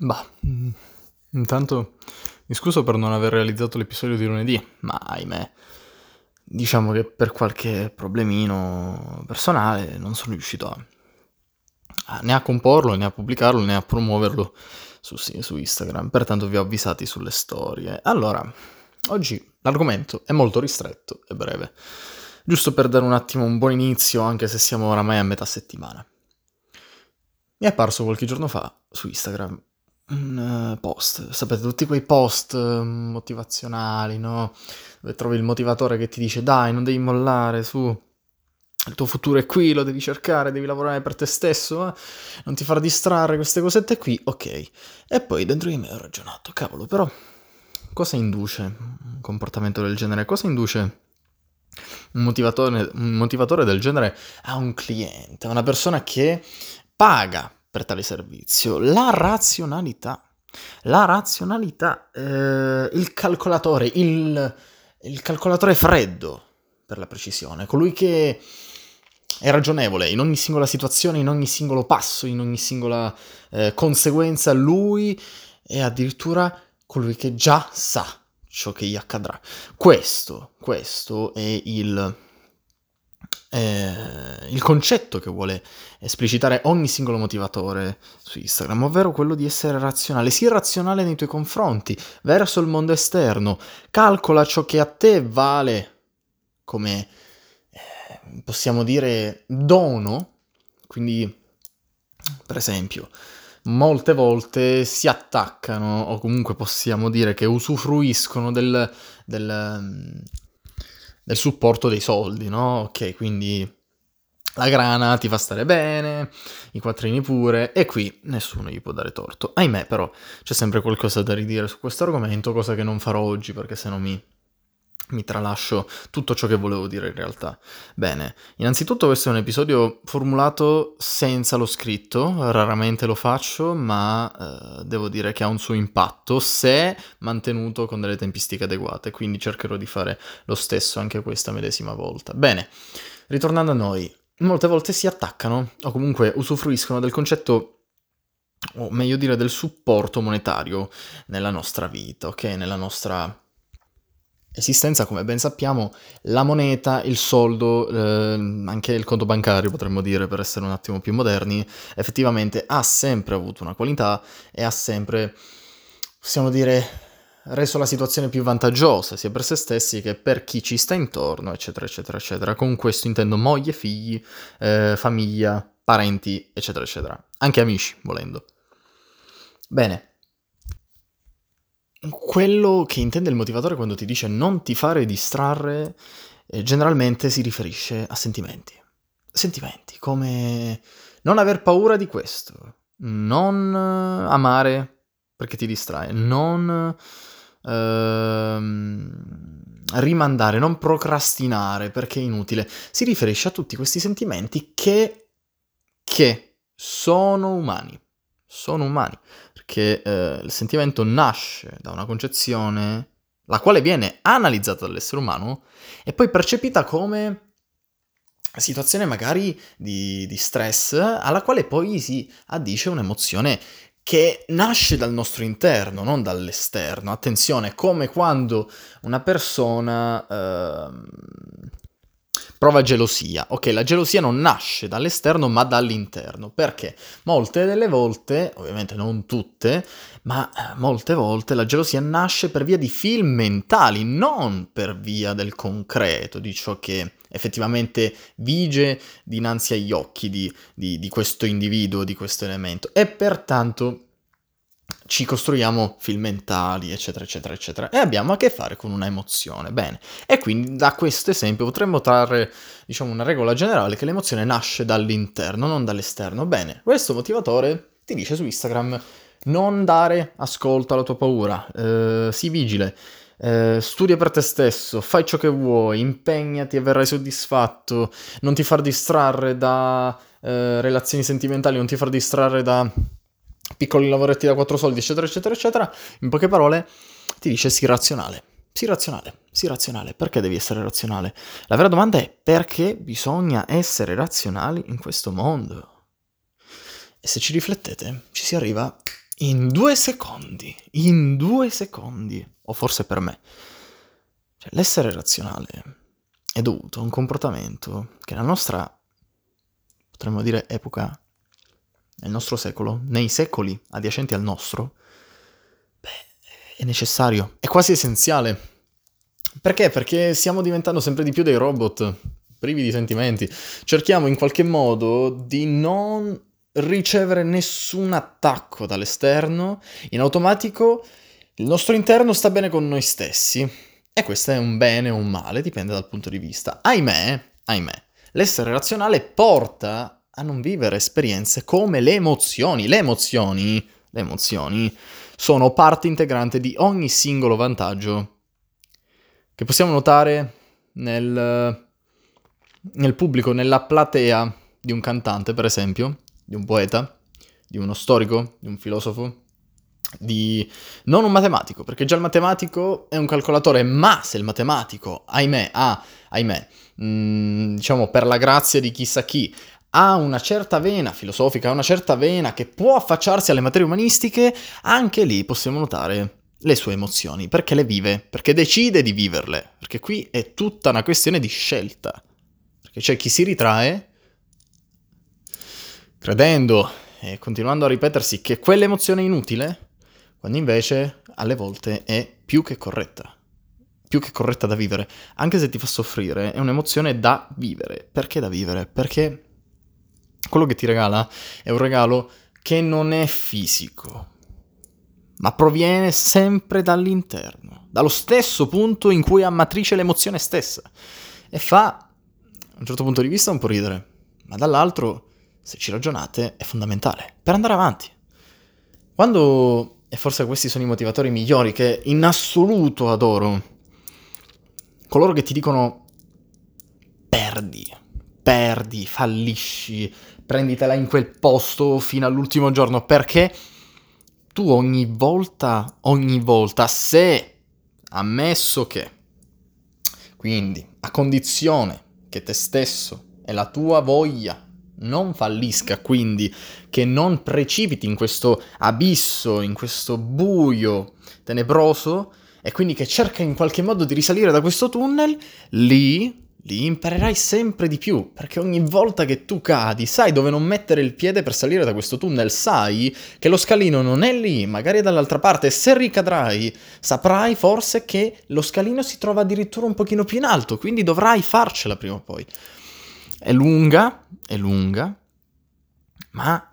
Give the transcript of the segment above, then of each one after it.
Bah, mm, intanto mi scuso per non aver realizzato l'episodio di lunedì, ma ahimè, diciamo che per qualche problemino personale non sono riuscito a, a né a comporlo, né a pubblicarlo, né a promuoverlo su, su Instagram, pertanto vi ho avvisati sulle storie. Allora, oggi l'argomento è molto ristretto e breve, giusto per dare un attimo un buon inizio, anche se siamo oramai a metà settimana. Mi è apparso qualche giorno fa su Instagram un uh, post, sapete, tutti quei post uh, motivazionali, no? Dove trovi il motivatore che ti dice dai, non devi mollare, su, il tuo futuro è qui, lo devi cercare, devi lavorare per te stesso, eh? non ti far distrarre queste cosette qui, ok. E poi dentro di me ho ragionato, cavolo, però cosa induce un comportamento del genere? Cosa induce un motivatore, un motivatore del genere a un cliente, a una persona che paga per tale servizio? La razionalità. La razionalità, eh, il calcolatore, il, il calcolatore freddo, per la precisione, colui che è ragionevole in ogni singola situazione, in ogni singolo passo, in ogni singola eh, conseguenza, lui è addirittura colui che già sa ciò che gli accadrà. Questo, questo è il, eh, il concetto che vuole esplicitare ogni singolo motivatore su Instagram, ovvero quello di essere razionale. Sii razionale nei tuoi confronti, verso il mondo esterno, calcola ciò che a te vale come eh, possiamo dire dono, quindi per esempio molte volte si attaccano o comunque possiamo dire che usufruiscono del, del del supporto dei soldi, no? Ok, quindi la grana ti fa stare bene, i quattrini pure, e qui nessuno gli può dare torto. Ahimè, però, c'è sempre qualcosa da ridire su questo argomento, cosa che non farò oggi perché se no mi mi tralascio tutto ciò che volevo dire in realtà. Bene, innanzitutto questo è un episodio formulato senza lo scritto, raramente lo faccio, ma eh, devo dire che ha un suo impatto se mantenuto con delle tempistiche adeguate, quindi cercherò di fare lo stesso anche questa medesima volta. Bene, ritornando a noi, molte volte si attaccano o comunque usufruiscono del concetto o meglio dire del supporto monetario nella nostra vita, ok? Nella nostra esistenza, come ben sappiamo, la moneta, il soldo, eh, anche il conto bancario potremmo dire per essere un attimo più moderni, effettivamente ha sempre avuto una qualità e ha sempre, possiamo dire, reso la situazione più vantaggiosa sia per se stessi che per chi ci sta intorno, eccetera, eccetera, eccetera. Con questo intendo moglie, figli, eh, famiglia, parenti, eccetera, eccetera. Anche amici, volendo. Bene, quello che intende il motivatore quando ti dice non ti fare distrarre, eh, generalmente si riferisce a sentimenti. Sentimenti, come non aver paura di questo, non eh, amare perché ti distrae, non ehm, rimandare, non procrastinare perché è inutile. Si riferisce a tutti questi sentimenti che, che sono umani. Sono umani che eh, il sentimento nasce da una concezione la quale viene analizzata dall'essere umano e poi percepita come situazione magari di, di stress alla quale poi si addice un'emozione che nasce dal nostro interno, non dall'esterno. Attenzione, come quando una persona eh, Prova gelosia. Ok, la gelosia non nasce dall'esterno ma dall'interno. Perché? Molte delle volte, ovviamente non tutte, ma eh, molte volte la gelosia nasce per via di film mentali, non per via del concreto, di ciò che effettivamente vige dinanzi agli occhi di, di, di questo individuo, di questo elemento. E pertanto ci costruiamo film mentali, eccetera, eccetera, eccetera, e abbiamo a che fare con una emozione. Bene, e quindi da questo esempio potremmo trarre, diciamo, una regola generale che l'emozione nasce dall'interno, non dall'esterno. Bene, questo motivatore ti dice su Instagram non dare ascolto alla tua paura, eh, sii vigile, eh, studia per te stesso, fai ciò che vuoi, impegnati e verrai soddisfatto, non ti far distrarre da eh, relazioni sentimentali, non ti far distrarre da piccoli lavoretti da quattro soldi, eccetera, eccetera, eccetera, in poche parole ti dice sii razionale. Sii razionale, sii razionale. Perché devi essere razionale? La vera domanda è perché bisogna essere razionali in questo mondo? E se ci riflettete, ci si arriva in due secondi, in due secondi, o forse per me. Cioè, l'essere razionale è dovuto a un comportamento che nella nostra, potremmo dire, epoca, nel nostro secolo, nei secoli adiacenti al nostro, beh, è necessario, è quasi essenziale. Perché? Perché stiamo diventando sempre di più dei robot, privi di sentimenti. Cerchiamo in qualche modo di non ricevere nessun attacco dall'esterno. In automatico il nostro interno sta bene con noi stessi. E questo è un bene o un male, dipende dal punto di vista. Ahimè, ahimè, l'essere razionale porta a non vivere esperienze come le emozioni. Le emozioni, le emozioni sono parte integrante di ogni singolo vantaggio che possiamo notare nel, nel pubblico, nella platea di un cantante, per esempio, di un poeta, di uno storico, di un filosofo, di non un matematico, perché già il matematico è un calcolatore, ma se il matematico, ahimè, ha, ahimè, mh, mm, diciamo per la grazia di chissà chi, ha una certa vena filosofica, ha una certa vena che può affacciarsi alle materie umanistiche, anche lì possiamo notare le sue emozioni, perché le vive, perché decide di viverle, perché qui è tutta una questione di scelta, perché c'è chi si ritrae credendo e continuando a ripetersi che quell'emozione è inutile, quando invece alle volte è più che corretta, più che corretta da vivere, anche se ti fa soffrire, è un'emozione da vivere. Perché da vivere? Perché quello che ti regala è un regalo che non è fisico, ma proviene sempre dall'interno, dallo stesso punto in cui ha matrice l'emozione stessa. E fa, a un certo punto di vista, un po' ridere, ma dall'altro, se ci ragionate, è fondamentale per andare avanti. Quando, e forse questi sono i motivatori migliori che in assoluto adoro, coloro che ti dicono perdi, fallisci, prenditela in quel posto fino all'ultimo giorno, perché tu ogni volta, ogni volta, se ammesso che, quindi a condizione che te stesso e la tua voglia non fallisca, quindi che non precipiti in questo abisso, in questo buio tenebroso, e quindi che cerca in qualche modo di risalire da questo tunnel, lì li imparerai sempre di più, perché ogni volta che tu cadi sai dove non mettere il piede per salire da questo tunnel, sai che lo scalino non è lì, magari è dall'altra parte, se ricadrai saprai forse che lo scalino si trova addirittura un pochino più in alto, quindi dovrai farcela prima o poi. È lunga, è lunga, ma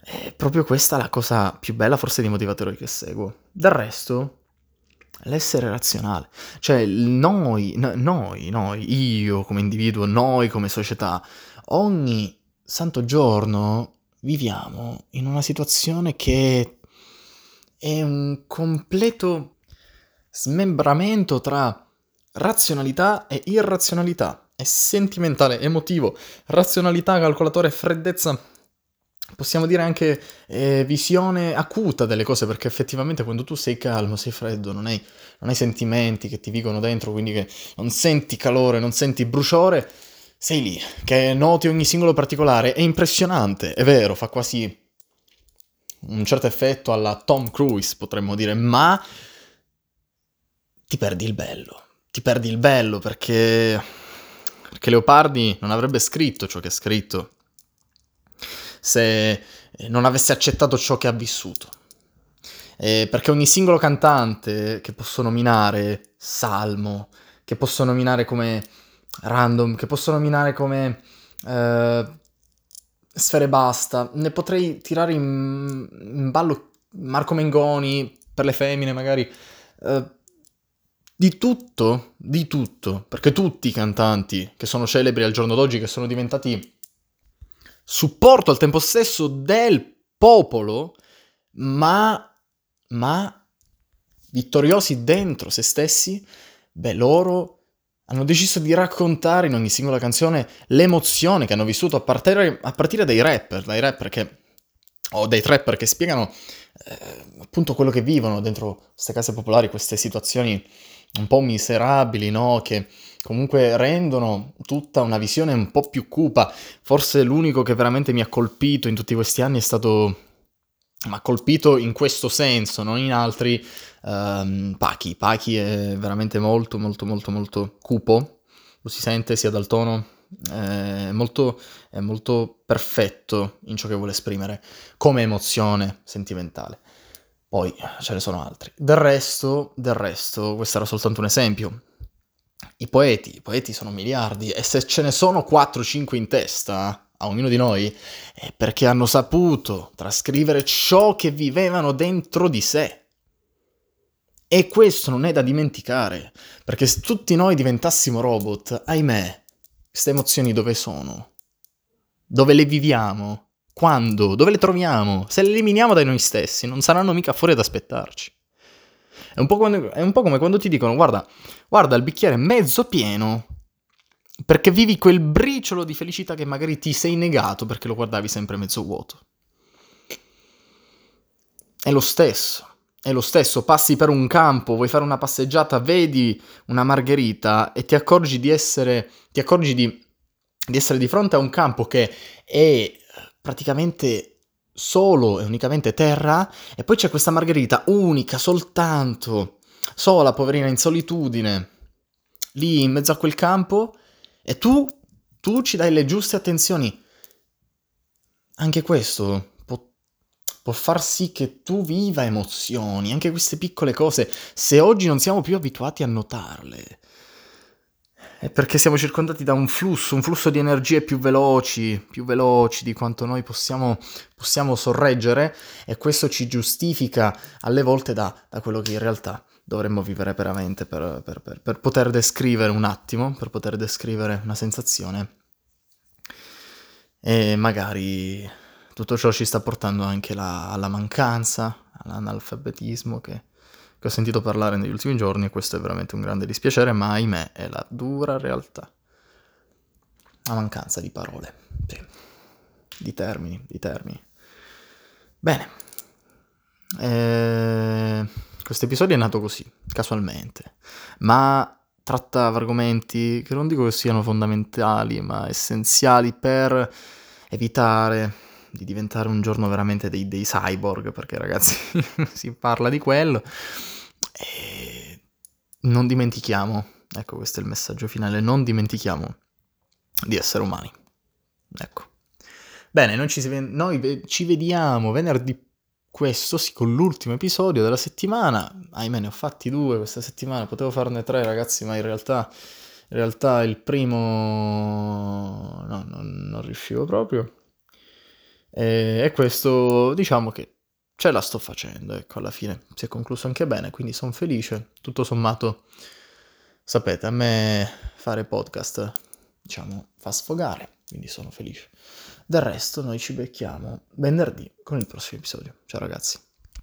è proprio questa la cosa più bella forse dei motivatori che seguo. Del resto, l'essere razionale. Cioè, noi, noi, noi, io come individuo, noi come società, ogni santo giorno viviamo in una situazione che è un completo smembramento tra razionalità e irrazionalità. È sentimentale, emotivo, razionalità, calcolatore, freddezza possiamo dire anche eh, visione acuta delle cose, perché effettivamente quando tu sei calmo, sei freddo, non hai, non hai sentimenti che ti vigono dentro, quindi che non senti calore, non senti bruciore, sei lì, che noti ogni singolo particolare, è impressionante, è vero, fa quasi un certo effetto alla Tom Cruise, potremmo dire, ma ti perdi il bello, ti perdi il bello perché, perché Leopardi non avrebbe scritto ciò che ha scritto se eh, non avesse accettato ciò che ha vissuto. Eh, perché ogni singolo cantante che posso nominare Salmo, che posso nominare come Random, che posso nominare come eh, Sfere Basta, ne potrei tirare in, in, ballo Marco Mengoni per le femmine magari. Eh, di tutto, di tutto, perché tutti i cantanti che sono celebri al giorno d'oggi, che sono diventati supporto al tempo stesso del popolo, ma, ma vittoriosi dentro se stessi, beh, loro hanno deciso di raccontare in ogni singola canzone l'emozione che hanno vissuto a partire, a partire dai rapper, dai rapper che, o dai trapper che spiegano eh, appunto quello che vivono dentro queste case popolari, queste situazioni un po' miserabili, no? Che comunque rendono tutta una visione un po' più cupa. Forse l'unico che veramente mi ha colpito in tutti questi anni è stato ma colpito in questo senso, non in altri, um, Pachi. Pachi è veramente molto, molto, molto, molto cupo, lo si sente sia dal tono, è molto, è molto perfetto in ciò che vuole esprimere come emozione sentimentale. Poi ce ne sono altri. Del resto, del resto, questo era soltanto un esempio. I poeti, i poeti sono miliardi e se ce ne sono 4-5 in testa a ognuno di noi è perché hanno saputo trascrivere ciò che vivevano dentro di sé. E questo non è da dimenticare, perché se tutti noi diventassimo robot, ahimè, queste emozioni dove sono? Dove le viviamo? Quando? Dove le troviamo? Se le eliminiamo da noi stessi, non saranno mica fuori ad aspettarci. È un, quando, è un po' come quando ti dicono, guarda, guarda il bicchiere mezzo pieno, perché vivi quel briciolo di felicità che magari ti sei negato perché lo guardavi sempre mezzo vuoto. È lo stesso. È lo stesso, passi per un campo, vuoi fare una passeggiata, vedi una margherita e ti accorgi di essere, ti accorgi di, di essere di fronte a un campo che è praticamente solo e unicamente terra, e poi c'è questa Margherita unica, soltanto, sola, poverina, in solitudine, lì in mezzo a quel campo, e tu, tu ci dai le giuste attenzioni. Anche questo può, può far sì che tu viva emozioni, anche queste piccole cose, se oggi non siamo più abituati a notarle è perché siamo circondati da un flusso, un flusso di energie più veloci, più veloci di quanto noi possiamo, possiamo sorreggere e questo ci giustifica alle volte da, da quello che in realtà dovremmo vivere veramente per, per, per, per, poter descrivere un attimo, per poter descrivere una sensazione. E magari tutto ciò ci sta portando anche la, alla mancanza, all'analfabetismo che che ho sentito parlare negli ultimi giorni e questo è veramente un grande dispiacere, ma ahimè è la dura realtà. La mancanza di parole, sì. di termini, di termini. Bene, eh, questo episodio è nato così, casualmente, ma tratta argomenti che non dico che siano fondamentali, ma essenziali per evitare di diventare un giorno veramente dei, dei cyborg, perché ragazzi si parla di quello, e non dimentichiamo, ecco questo è il messaggio finale, non dimentichiamo di essere umani. Ecco. Bene, noi ci, noi ci vediamo venerdì questo, sì, con l'ultimo episodio della settimana. Ahimè, ne ho fatti due questa settimana, potevo farne tre ragazzi, ma in realtà, in realtà il primo no, non, non riuscivo proprio. E, e questo diciamo che ce la sto facendo, ecco, alla fine si è concluso anche bene, quindi sono felice. Tutto sommato, sapete, a me fare podcast, diciamo, fa sfogare, quindi sono felice. Del resto noi ci becchiamo venerdì con il prossimo episodio. Ciao ragazzi.